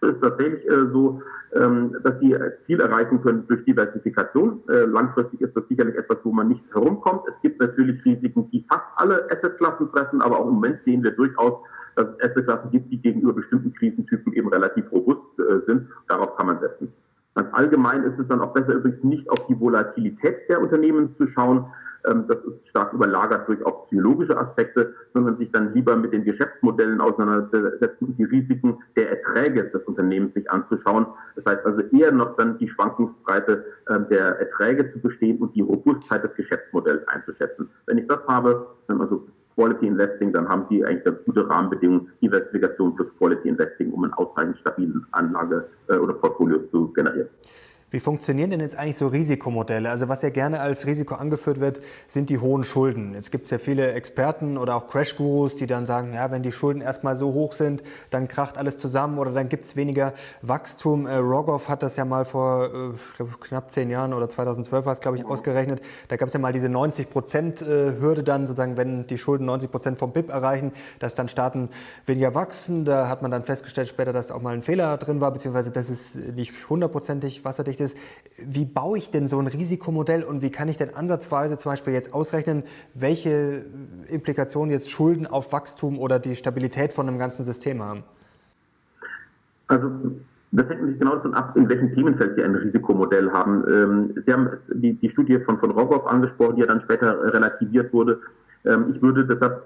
es ist tatsächlich äh, so, ähm, dass sie viel erreichen können durch Diversifikation. Äh, langfristig ist das sicherlich etwas, wo man nicht herumkommt. Es gibt natürlich Risiken, die fast alle Assetklassen treffen, aber auch im Moment sehen wir durchaus, dass es Assetklassen gibt, die gegenüber bestimmten Krisentypen eben relativ robust äh, sind. Darauf kann man setzen. Ganz allgemein ist es dann auch besser, übrigens nicht auf die Volatilität der Unternehmen zu schauen, das ist stark überlagert durch auch psychologische Aspekte, sondern sich dann lieber mit den Geschäftsmodellen auseinandersetzen und die Risiken der Erträge des Unternehmens sich anzuschauen. Das heißt also eher noch dann die Schwankungsbreite ähm, der Erträge zu bestehen und die Robustheit des Geschäftsmodells einzuschätzen. Wenn ich das habe, dann also Quality Investing, dann haben Sie eigentlich ganz gute Rahmenbedingungen, Diversifikation plus Quality Investing, um einen ausreichend stabilen Anlage- äh, oder Portfolio zu generieren. Wie funktionieren denn jetzt eigentlich so Risikomodelle? Also was ja gerne als Risiko angeführt wird, sind die hohen Schulden. Jetzt gibt es ja viele Experten oder auch Crash-Gurus, die dann sagen, ja, wenn die Schulden erstmal so hoch sind, dann kracht alles zusammen oder dann gibt es weniger Wachstum. Äh, Rogoff hat das ja mal vor äh, knapp zehn Jahren oder 2012 war es, glaube ich, ausgerechnet. Da gab es ja mal diese 90-Prozent-Hürde dann, sozusagen, wenn die Schulden 90 Prozent vom BIP erreichen, dass dann Staaten weniger wachsen. Da hat man dann festgestellt später, dass da auch mal ein Fehler drin war, beziehungsweise dass es nicht hundertprozentig wasserdicht ist, wie baue ich denn so ein Risikomodell und wie kann ich denn ansatzweise zum Beispiel jetzt ausrechnen, welche Implikationen jetzt Schulden auf Wachstum oder die Stabilität von einem ganzen System haben? Also das hängt natürlich genau davon ab, in welchem Themenfeld Sie ein Risikomodell haben. Ähm, Sie haben die, die Studie von, von Rogoff angesprochen, die ja dann später relativiert wurde. Ähm, ich würde deshalb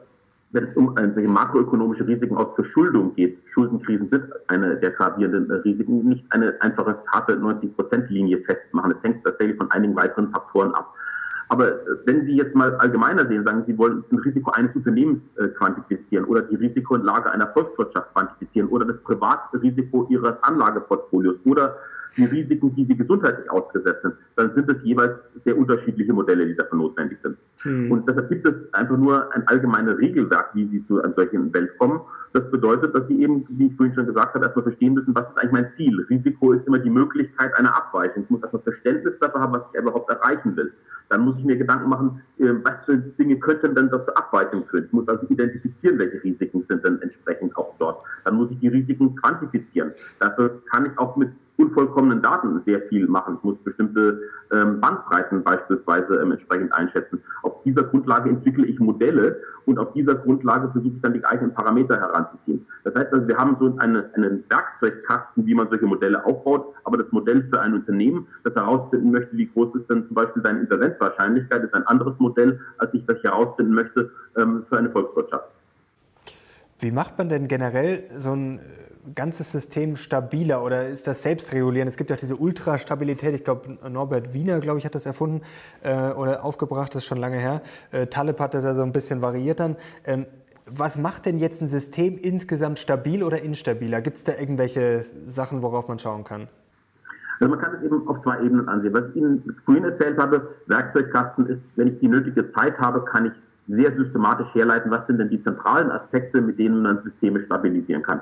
wenn es um solche makroökonomische Risiken aus Verschuldung geht, Schuldenkrisen sind eine der gravierenden Risiken, nicht eine einfache harte 90-Prozent-Linie festmachen. Es hängt tatsächlich von einigen weiteren Faktoren ab. Aber äh, wenn Sie jetzt mal allgemeiner sehen, sagen Sie wollen das Risiko eines Unternehmens äh, quantifizieren oder die Risikoenlage einer Volkswirtschaft quantifizieren oder das Privatrisiko Ihres Anlageportfolios oder die Risiken, die sie gesundheitlich ausgesetzt sind, dann sind es jeweils sehr unterschiedliche Modelle, die dafür notwendig sind. Hm. Und deshalb gibt es einfach nur ein allgemeines Regelwerk, wie sie zu einem solchen Welt kommen. Das bedeutet, dass sie eben, wie ich vorhin schon gesagt habe, erstmal verstehen müssen, was ist eigentlich mein Ziel. Risiko ist immer die Möglichkeit einer Abweichung. Ich muss erstmal Verständnis dafür haben, was ich überhaupt erreichen will. Dann muss ich mir Gedanken machen, äh, was für Dinge könnten denn dazu Abweichung führen. Ich muss also identifizieren, welche Risiken sind denn entsprechend auch dort. Dann muss ich die Risiken quantifizieren. Dafür kann ich auch mit unvollkommenen Daten sehr viel machen. Ich muss bestimmte ähm, Bandbreiten beispielsweise ähm, entsprechend einschätzen. Auf dieser Grundlage entwickle ich Modelle und auf dieser Grundlage versuche ich dann die eigenen Parameter heranzuziehen. Das heißt also, wir haben so eine, einen Werkzeugkasten, wie man solche Modelle aufbaut, aber das Modell für ein Unternehmen, das herausfinden möchte, wie groß ist denn zum Beispiel deine Insolvenzwahrscheinlichkeit, ist ein anderes Modell, als ich das herausfinden möchte ähm, für eine Volkswirtschaft. Wie macht man denn generell so ein ganzes System stabiler oder ist das selbstregulierend? Es gibt ja diese Ultrastabilität. Ich glaube, Norbert Wiener, glaube ich, hat das erfunden äh, oder aufgebracht. Das ist schon lange her. Äh, Taleb hat das ja so ein bisschen variiert dann. Ähm, was macht denn jetzt ein System insgesamt stabil oder instabiler? Gibt es da irgendwelche Sachen, worauf man schauen kann? Also man kann es eben auf zwei Ebenen ansehen. Was ich Ihnen vorhin erzählt habe, Werkzeugkasten ist, wenn ich die nötige Zeit habe, kann ich sehr systematisch herleiten, was sind denn die zentralen Aspekte, mit denen man Systeme stabilisieren kann.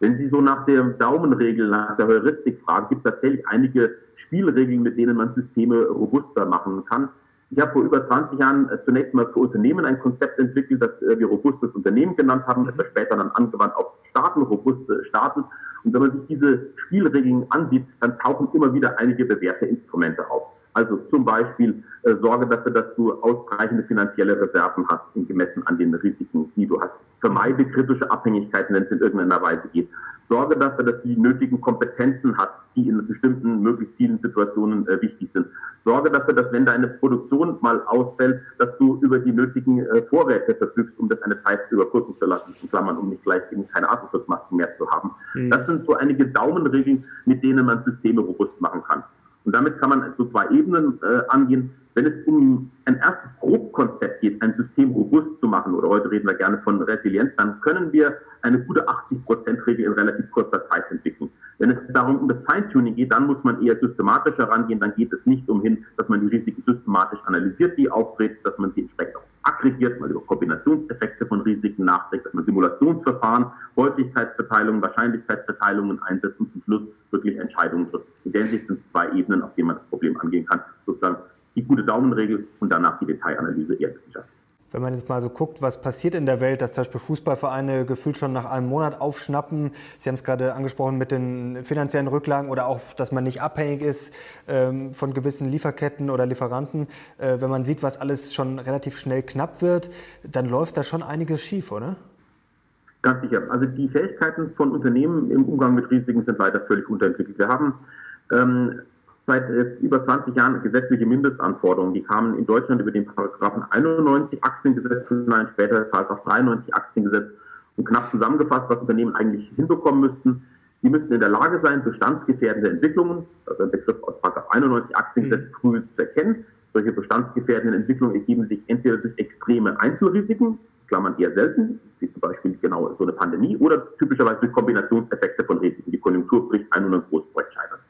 Wenn Sie so nach der Daumenregel, nach der Heuristik fragen, gibt es tatsächlich einige Spielregeln, mit denen man Systeme robuster machen kann. Ich habe vor über 20 Jahren äh, zunächst mal für Unternehmen ein Konzept entwickelt, das äh, wir robustes Unternehmen genannt haben, etwas später dann angewandt auf Staaten, robuste Staaten. Und wenn man sich diese Spielregeln ansieht, dann tauchen immer wieder einige bewährte Instrumente auf. Also zum Beispiel äh, sorge dafür, dass du ausreichende finanzielle Reserven hast, gemessen an den Risiken, die du hast. Vermeide kritische Abhängigkeiten, wenn es in irgendeiner Weise geht. Sorge dafür, dass du die nötigen Kompetenzen hast, die in bestimmten, möglichst vielen Situationen äh, wichtig sind. Sorge dafür, dass wenn deine Produktion mal ausfällt, dass du über die nötigen äh, Vorräte verfügst, um das eine Zeit überbrücken zu lassen, in Klammern, um nicht gleich eben keine Atemschutzmasken mehr zu haben. Mhm. Das sind so einige Daumenregeln, mit denen man Systeme robust machen kann. Und damit kann man so zwei Ebenen äh, angehen. Wenn es um ein erstes Grobkonzept geht, ein System robust zu machen, oder heute reden wir gerne von Resilienz, dann können wir eine gute 80%-Regel in relativ kurzer Zeit entwickeln. Wenn es darum um das Feintuning geht, dann muss man eher systematischer rangehen. Dann geht es nicht umhin, dass man die Risiken systematisch analysiert, die auftritt, dass man sie entsprechend auch aggregiert, mal über Kombinationseffekte von Risiken nachdenkt, dass man Simulationsverfahren, Häufigkeitsverteilungen, Wahrscheinlichkeitsverteilungen einsetzt und zum Schluss wirklich Entscheidungen trifft. In der Hinsicht sind zwei Ebenen, auf denen man das Problem angehen kann. Sozusagen die gute Daumenregel und danach die Detailanalyse eher wissenschaftlich. Wenn man jetzt mal so guckt, was passiert in der Welt, dass zum Beispiel Fußballvereine gefühlt schon nach einem Monat aufschnappen. Sie haben es gerade angesprochen mit den finanziellen Rücklagen oder auch, dass man nicht abhängig ist ähm, von gewissen Lieferketten oder Lieferanten. Äh, wenn man sieht, was alles schon relativ schnell knapp wird, dann läuft da schon einiges schief, oder? Ganz sicher. Also die Fähigkeiten von Unternehmen im Umgang mit Risiken sind weiter völlig unterentwickelt. Wir haben ähm, seit äh, über 20 Jahren gesetzliche Mindestanforderungen. Die kamen in Deutschland über den Paragraphen 91 Aktiengesetz hinein, später Paragraph 93 Aktiengesetz und knapp zusammengefasst, was Unternehmen eigentlich hinbekommen müssten. Sie müssten in der Lage sein, bestandsgefährdende Entwicklungen, also ein Begriff aus Paragraph 91 Aktiengesetz, mhm. früh zu erkennen. Solche bestandsgefährdenden Entwicklungen ergeben sich entweder durch extreme Einzelrisiken, Klammern eher selten, wie zum Beispiel genau so eine Pandemie, oder typischerweise durch Kombinationseffekte von Risiken. Die Konjunktur bricht ein und ein Großprojekt scheitert.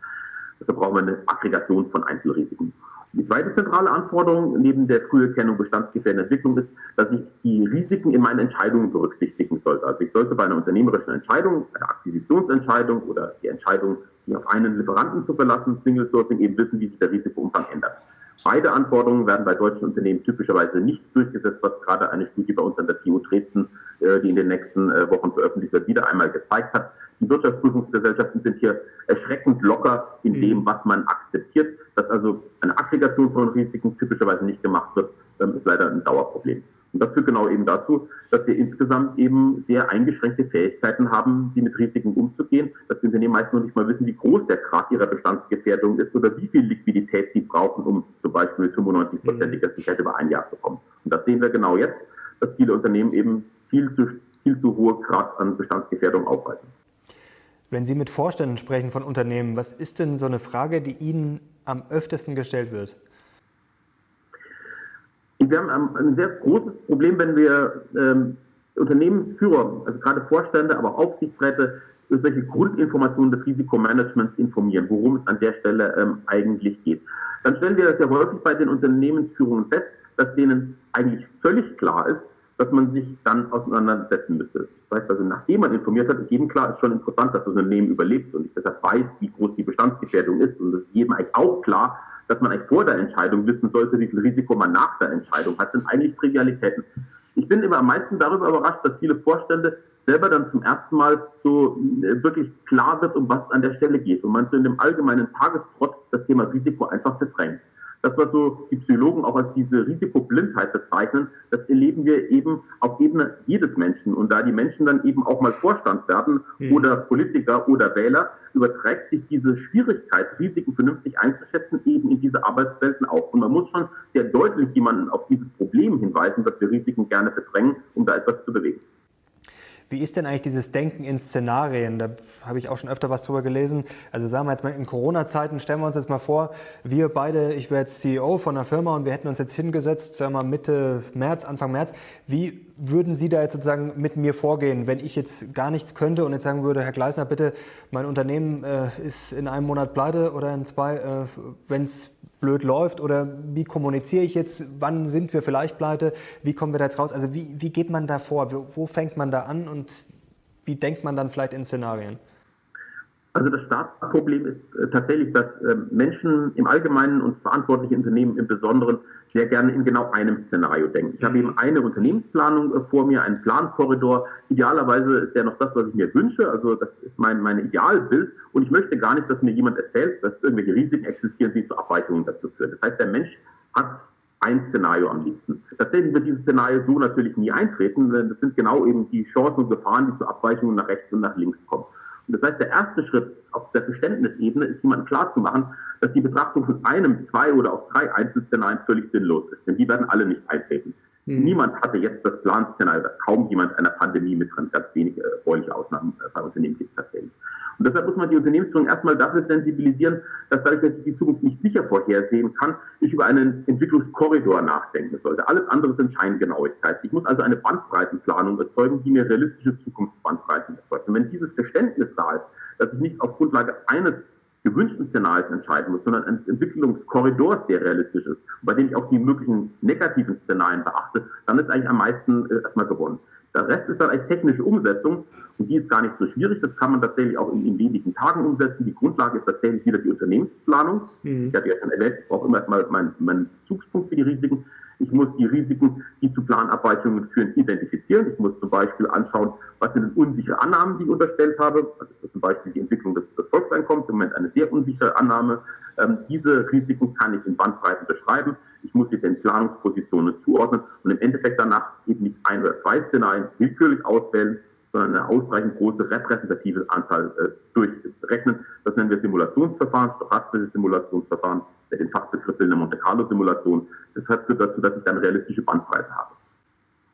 Deshalb brauchen wir eine Aggregation von Einzelrisiken. Die zweite zentrale Anforderung neben der Früherkennung bestandsgefährdender Entwicklung ist, dass ich die Risiken in meinen Entscheidungen berücksichtigen sollte. Also ich sollte bei einer unternehmerischen Entscheidung, einer Akquisitionsentscheidung oder die Entscheidung, sich auf einen Lieferanten zu verlassen, Single Sourcing, eben wissen, wie sich der Risikoumfang ändert. Beide Anforderungen werden bei deutschen Unternehmen typischerweise nicht durchgesetzt, was gerade eine Studie bei uns an der TU Dresden, die in den nächsten äh, Wochen veröffentlicht wird, wieder einmal gezeigt hat. Die Wirtschaftsprüfungsgesellschaften sind hier erschreckend locker in dem, mhm. was man akzeptiert. Dass also eine Aggregation von Risiken typischerweise nicht gemacht wird, ähm, ist leider ein Dauerproblem. Und das führt genau eben dazu, dass wir insgesamt eben sehr eingeschränkte Fähigkeiten haben, sie mit Risiken umzugehen, dass die Unternehmen meist noch nicht mal wissen, wie groß der Grad ihrer Bestandsgefährdung ist oder wie viel Liquidität sie brauchen, um zum Beispiel mit 95-prozentiger mhm. Sicherheit über ein Jahr zu kommen. Und das sehen wir genau jetzt, dass viele Unternehmen eben viel zu, viel zu hohe Grad an Bestandsgefährdung aufweisen. Wenn Sie mit Vorständen sprechen von Unternehmen, was ist denn so eine Frage, die Ihnen am öftesten gestellt wird? Wir haben ein sehr großes Problem, wenn wir ähm, Unternehmensführer, also gerade Vorstände, aber Aufsichtsräte, über solche Grundinformationen des Risikomanagements informieren, worum es an der Stelle ähm, eigentlich geht. Dann stellen wir sehr häufig bei den Unternehmensführungen fest, dass denen eigentlich völlig klar ist, dass man sich dann auseinandersetzen müsste. Das heißt also, nachdem man informiert hat, ist jedem klar, ist schon interessant, dass das Unternehmen überlebt und ich deshalb weiß, wie groß die Bestandsgefährdung ist. Und es ist jedem eigentlich auch klar, dass man eigentlich vor der Entscheidung wissen sollte, wie viel Risiko man nach der Entscheidung hat, sind eigentlich Trivialitäten. Ich bin immer am meisten darüber überrascht, dass viele Vorstände selber dann zum ersten Mal so äh, wirklich klar wird, um was es an der Stelle geht. Und man so in dem allgemeinen Tagestrott das Thema Risiko einfach verdrängt. Das, was so die Psychologen auch als diese Risikoblindheit bezeichnen, das erleben wir eben auf Ebene jedes Menschen. Und da die Menschen dann eben auch mal Vorstand werden mhm. oder Politiker oder Wähler, überträgt sich diese Schwierigkeit, Risiken vernünftig einzuschätzen, eben in diese Arbeitswelten auch. Und man muss schon sehr deutlich jemanden auf dieses Problem hinweisen, dass wir Risiken gerne verdrängen, um da etwas zu bewegen. Wie ist denn eigentlich dieses Denken in Szenarien? Da habe ich auch schon öfter was drüber gelesen. Also sagen wir jetzt mal in Corona-Zeiten, stellen wir uns jetzt mal vor, wir beide, ich wäre jetzt CEO von einer Firma und wir hätten uns jetzt hingesetzt, sagen wir mal Mitte März, Anfang März. Wie würden Sie da jetzt sozusagen mit mir vorgehen, wenn ich jetzt gar nichts könnte und jetzt sagen würde, Herr Gleisner, bitte, mein Unternehmen äh, ist in einem Monat pleite oder in zwei, äh, wenn es blöd läuft oder wie kommuniziere ich jetzt, wann sind wir vielleicht pleite, wie kommen wir da jetzt raus? Also wie, wie geht man da vor, wo, wo fängt man da an und wie denkt man dann vielleicht in Szenarien? Also das Startproblem ist äh, tatsächlich, dass äh, Menschen im Allgemeinen und verantwortliche Unternehmen im Besonderen sehr gerne in genau einem Szenario denken. Ich habe eben eine Unternehmensplanung äh, vor mir, einen Plankorridor. Idealerweise ist der noch das, was ich mir wünsche. Also das ist mein, mein Idealbild. Und ich möchte gar nicht, dass mir jemand erzählt, dass irgendwelche Risiken existieren, die zu Abweichungen dazu führen. Das heißt, der Mensch hat ein Szenario am liebsten. Tatsächlich wird dieses Szenario so natürlich nie eintreten. Das sind genau eben die Chancen und Gefahren, die zu Abweichungen nach rechts und nach links kommen. Und das heißt, der erste Schritt auf der Verständnisebene ist, jemandem klarzumachen, dass die Betrachtung von einem, zwei oder auch drei Einzelszenarien völlig sinnlos ist. Denn die werden alle nicht eintreten. Mhm. Niemand hatte jetzt das Planszenario, kaum jemand einer Pandemie mit drin. Ganz wenige erfreuliche Ausnahmen äh, bei Unternehmen gibt es tatsächlich. Und deshalb muss man die Unternehmensführung erstmal dafür sensibilisieren, dass dadurch, dass ich die Zukunft nicht sicher vorhersehen kann, ich über einen Entwicklungskorridor nachdenken sollte. Alles andere sind Scheingenauigkeit. Ich muss also eine Bandbreitenplanung erzeugen, die mir realistische Zukunftsbandbreiten erzeugt. Und wenn dieses Verständnis da ist, dass ich nicht auf Grundlage eines gewünschten Szenarios entscheiden muss, sondern eines Entwicklungskorridors, der realistisch ist, bei dem ich auch die möglichen negativen Szenarien beachte, dann ist eigentlich am meisten äh, erstmal gewonnen. Der Rest ist dann als technische Umsetzung und die ist gar nicht so schwierig. Das kann man tatsächlich auch in, in wenigen Tagen umsetzen. Die Grundlage ist tatsächlich wieder die Unternehmensplanung. Mhm. Ich hatte ja schon erwähnt, ich brauche immer erstmal meinen mein Bezugspunkt für die Risiken. Ich muss die Risiken, die zu Planabweichungen führen, identifizieren. Ich muss zum Beispiel anschauen, was sind unsichere Annahmen, die ich unterstellt habe. Also zum Beispiel die Entwicklung des, des Volkseinkommens, im Moment eine sehr unsichere Annahme. Ähm, diese Risiken kann ich in Bandbreiten beschreiben. Ich muss sie den Planungspositionen zuordnen und im Endeffekt danach eben nicht ein oder zwei Szenarien willkürlich auswählen, sondern eine ausreichend große repräsentative Anzahl äh, durchrechnen. Das nennen wir Simulationsverfahren, stochastische Simulationsverfahren, mit den Fachbegriff in der Monte Carlo Simulation. Das führt dazu, dass ich dann realistische Bandbreite habe.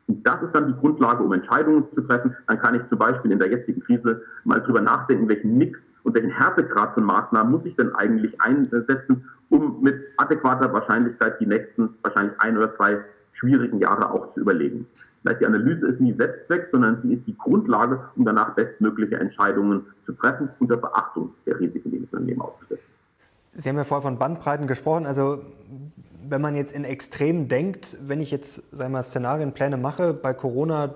Und das ist dann die Grundlage, um Entscheidungen zu treffen. Dann kann ich zum Beispiel in der jetzigen Krise mal drüber nachdenken, welchen Mix und welchen Härtegrad von Maßnahmen muss ich denn eigentlich einsetzen, um mit adäquater Wahrscheinlichkeit die nächsten wahrscheinlich ein oder zwei schwierigen Jahre auch zu überlegen. Das heißt, die Analyse ist nie Selbstzweck, sondern sie ist die Grundlage, um danach bestmögliche Entscheidungen zu treffen unter Beachtung der Risiken, die das Unternehmen ausgesetzt Sie haben ja vorher von Bandbreiten gesprochen. Also wenn man jetzt in Extremen denkt, wenn ich jetzt sagen wir, Szenarienpläne mache bei Corona,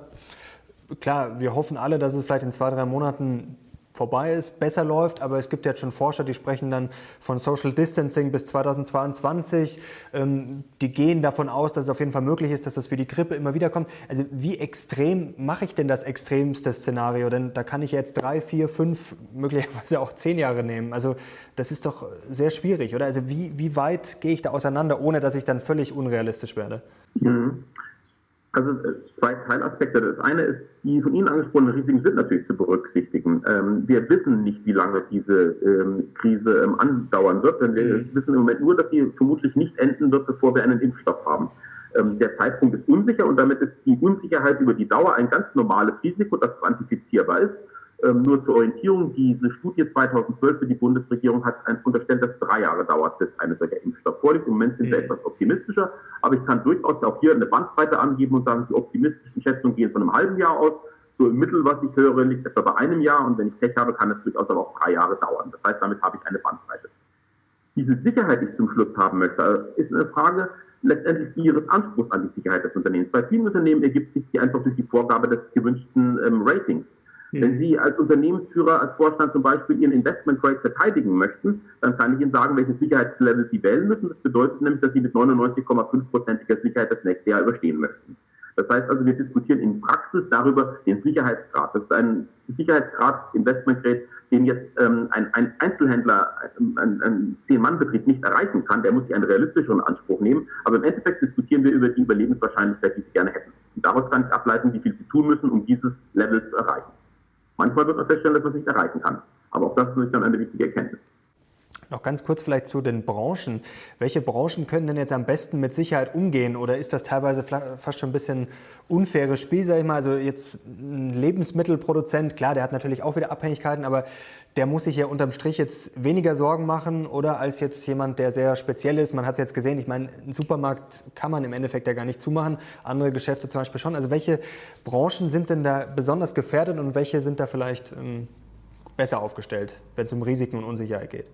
klar, wir hoffen alle, dass es vielleicht in zwei, drei Monaten vorbei ist, besser läuft. Aber es gibt jetzt schon Forscher, die sprechen dann von Social Distancing bis 2022. Ähm, die gehen davon aus, dass es auf jeden Fall möglich ist, dass das wie die Grippe immer wieder kommt. Also wie extrem mache ich denn das extremste Szenario? Denn da kann ich jetzt drei, vier, fünf, möglicherweise auch zehn Jahre nehmen. Also das ist doch sehr schwierig, oder? Also wie, wie weit gehe ich da auseinander, ohne dass ich dann völlig unrealistisch werde? Mhm. Also äh, zwei Teilaspekte. Das eine ist, die von Ihnen angesprochenen Risiken sind natürlich zu berücksichtigen. Ähm, wir wissen nicht, wie lange diese ähm, Krise ähm, andauern wird, denn wir mhm. wissen im Moment nur, dass sie vermutlich nicht enden wird, bevor wir einen Impfstoff haben. Ähm, der Zeitpunkt ist unsicher und damit ist die Unsicherheit über die Dauer ein ganz normales Risiko, das quantifizierbar ist. Ähm, nur zur Orientierung, diese Studie 2012 für die Bundesregierung hat unterstellt, dass drei Jahre dauert, bis eine solcher Impfstoff vorliegt. Im Moment sind wir mhm. etwas optimistischer, aber ich kann durchaus auch hier eine Bandbreite angeben und sagen, die optimistischen Schätzungen gehen von einem halben Jahr aus. So im Mittel, was ich höre, liegt etwa bei einem Jahr und wenn ich Pech habe, kann es durchaus aber auch drei Jahre dauern. Das heißt, damit habe ich eine Bandbreite. Diese Sicherheit, die ich zum Schluss haben möchte, ist eine Frage letztendlich ihres Anspruchs an die Sicherheit des Unternehmens. Bei vielen Unternehmen ergibt sich die einfach durch die Vorgabe des gewünschten ähm, Ratings. Wenn Sie als Unternehmensführer, als Vorstand zum Beispiel Ihren Investment Grade verteidigen möchten, dann kann ich Ihnen sagen, welches Sicherheitslevel Sie wählen müssen. Das bedeutet nämlich, dass Sie mit 99,5%iger Sicherheit das nächste Jahr überstehen möchten. Das heißt also, wir diskutieren in Praxis darüber den Sicherheitsgrad. Das ist ein Sicherheitsgrad Investment Grade, den jetzt ähm, ein, ein, Einzelhändler, ein, ein Zehn-Mann-Betrieb nicht erreichen kann. Der muss sich einen realistischeren Anspruch nehmen. Aber im Endeffekt diskutieren wir über die Überlebenswahrscheinlichkeit, die Sie gerne hätten. Und daraus kann ich ableiten, wie viel Sie tun müssen, um dieses Level zu erreichen. Manchmal wird man feststellen, dass man es nicht erreichen kann. Aber auch das ist dann eine wichtige Erkenntnis. Noch ganz kurz vielleicht zu den Branchen. Welche Branchen können denn jetzt am besten mit Sicherheit umgehen? Oder ist das teilweise fast schon ein bisschen unfaires Spiel, sage ich mal? Also jetzt ein Lebensmittelproduzent, klar, der hat natürlich auch wieder Abhängigkeiten, aber der muss sich ja unterm Strich jetzt weniger Sorgen machen oder als jetzt jemand, der sehr speziell ist. Man hat es jetzt gesehen, ich meine, einen Supermarkt kann man im Endeffekt ja gar nicht zumachen, andere Geschäfte zum Beispiel schon. Also welche Branchen sind denn da besonders gefährdet und welche sind da vielleicht ähm, besser aufgestellt, wenn es um Risiken und Unsicherheit geht?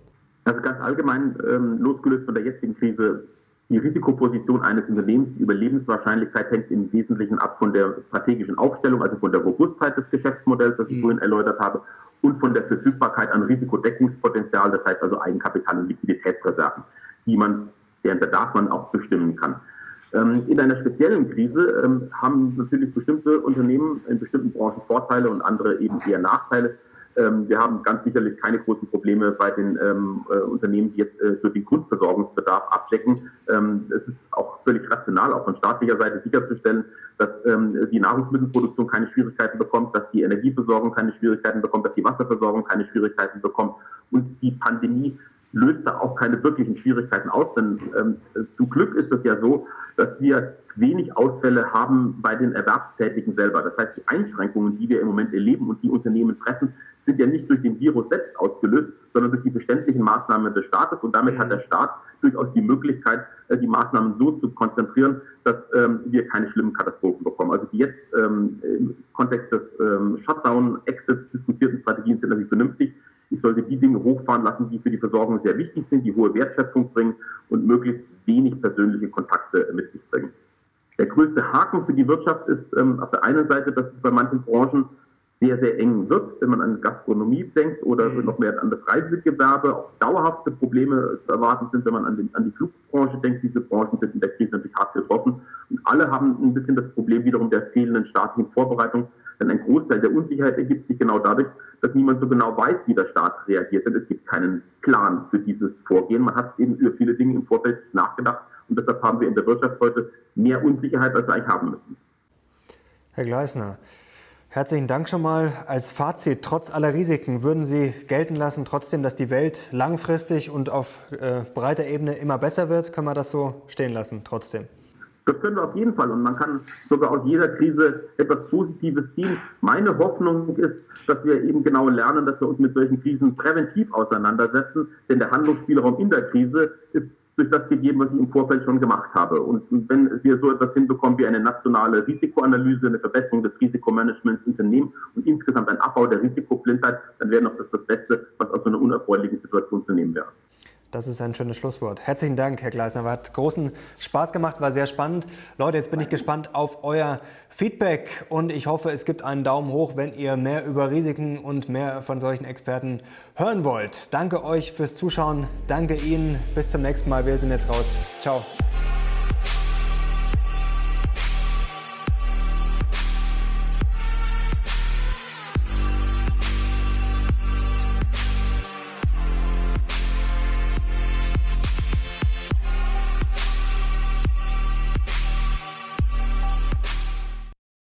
Also ganz allgemein, ähm, losgelöst von der jetzigen Krise, die Risikoposition eines Unternehmens, die Überlebenswahrscheinlichkeit hängt im Wesentlichen ab von der strategischen Aufstellung, also von der Robustheit des Geschäftsmodells, das ich mhm. vorhin erläutert habe, und von der Verfügbarkeit an Risikodeckungspotenzial, das heißt also Eigenkapital und Liquiditätsreserven, die man, deren Bedarf man auch bestimmen kann. Ähm, in einer speziellen Krise ähm, haben natürlich bestimmte Unternehmen in bestimmten Branchen Vorteile und andere eben eher Nachteile. Ähm, wir haben ganz sicherlich keine großen Probleme bei den äh, Unternehmen, die jetzt äh, den Grundversorgungsbedarf abdecken. es ist auch völlig rational, auch von staatlicher Seite sicherzustellen, dass die Nahrungsmittelproduktion keine Schwierigkeiten bekommt, dass die Energieversorgung keine Schwierigkeiten bekommt, dass die Wasserversorgung keine Schwierigkeiten bekommt und die Pandemie löst da auch keine wirklichen Schwierigkeiten aus. Denn ähm, zum Glück ist es ja so, dass wir wenig Ausfälle haben bei den Erwerbstätigen selber. Das heißt, die Einschränkungen, die wir im Moment erleben und die Unternehmen treffen, sind ja nicht durch den Virus selbst ausgelöst, sondern durch die beständigen Maßnahmen des Staates. Und damit hat der Staat durchaus die Möglichkeit, äh, die Maßnahmen so zu konzentrieren, dass ähm, wir keine schlimmen Katastrophen bekommen. Also die jetzt ähm, im Kontext des ähm, Shutdown-Exits diskutierten Strategien sind natürlich vernünftig. Ich sollte die Dinge hochfahren lassen, die für die Versorgung sehr wichtig sind, die hohe Wertschöpfung bringen und möglichst wenig persönliche Kontakte mit sich bringen. Der größte Haken für die Wirtschaft ist ähm, auf der einen Seite, dass es bei manchen Branchen sehr, sehr eng wird, wenn man an Gastronomie denkt oder mhm. noch mehr an das Reisegewerbe. Auch dauerhafte Probleme zu erwarten sind, wenn man an, den, an die Flugbranche denkt. Diese Branchen sind in der Krise natürlich hart getroffen. Und alle haben ein bisschen das Problem wiederum der fehlenden staatlichen Vorbereitung. Denn ein Großteil der Unsicherheit ergibt sich genau dadurch, dass niemand so genau weiß, wie der Staat reagiert. Denn es gibt keinen Plan für dieses Vorgehen. Man hat eben über viele Dinge im Vorfeld nachgedacht. Und deshalb haben wir in der Wirtschaft heute mehr Unsicherheit, als wir eigentlich haben müssen. Herr Gleisner, Herzlichen Dank schon mal. Als Fazit, trotz aller Risiken, würden Sie gelten lassen, trotzdem, dass die Welt langfristig und auf äh, breiter Ebene immer besser wird? Können wir das so stehen lassen, trotzdem? Das können wir auf jeden Fall. Und man kann sogar aus jeder Krise etwas Positives ziehen. Meine Hoffnung ist, dass wir eben genau lernen, dass wir uns mit solchen Krisen präventiv auseinandersetzen. Denn der Handlungsspielraum in der Krise ist durch das gegeben, was ich im Vorfeld schon gemacht habe. Und wenn wir so etwas hinbekommen wie eine nationale Risikoanalyse, eine Verbesserung des Risikomanagements Unternehmen und insgesamt ein Abbau der Risikoblindheit, dann wäre noch das das Beste, was aus so einer unerfreulichen Situation zu nehmen wäre. Das ist ein schönes Schlusswort. Herzlichen Dank, Herr Gleisner. Hat großen Spaß gemacht, war sehr spannend. Leute, jetzt bin ich gespannt auf euer Feedback und ich hoffe, es gibt einen Daumen hoch, wenn ihr mehr über Risiken und mehr von solchen Experten hören wollt. Danke euch fürs Zuschauen. Danke Ihnen. Bis zum nächsten Mal. Wir sind jetzt raus. Ciao.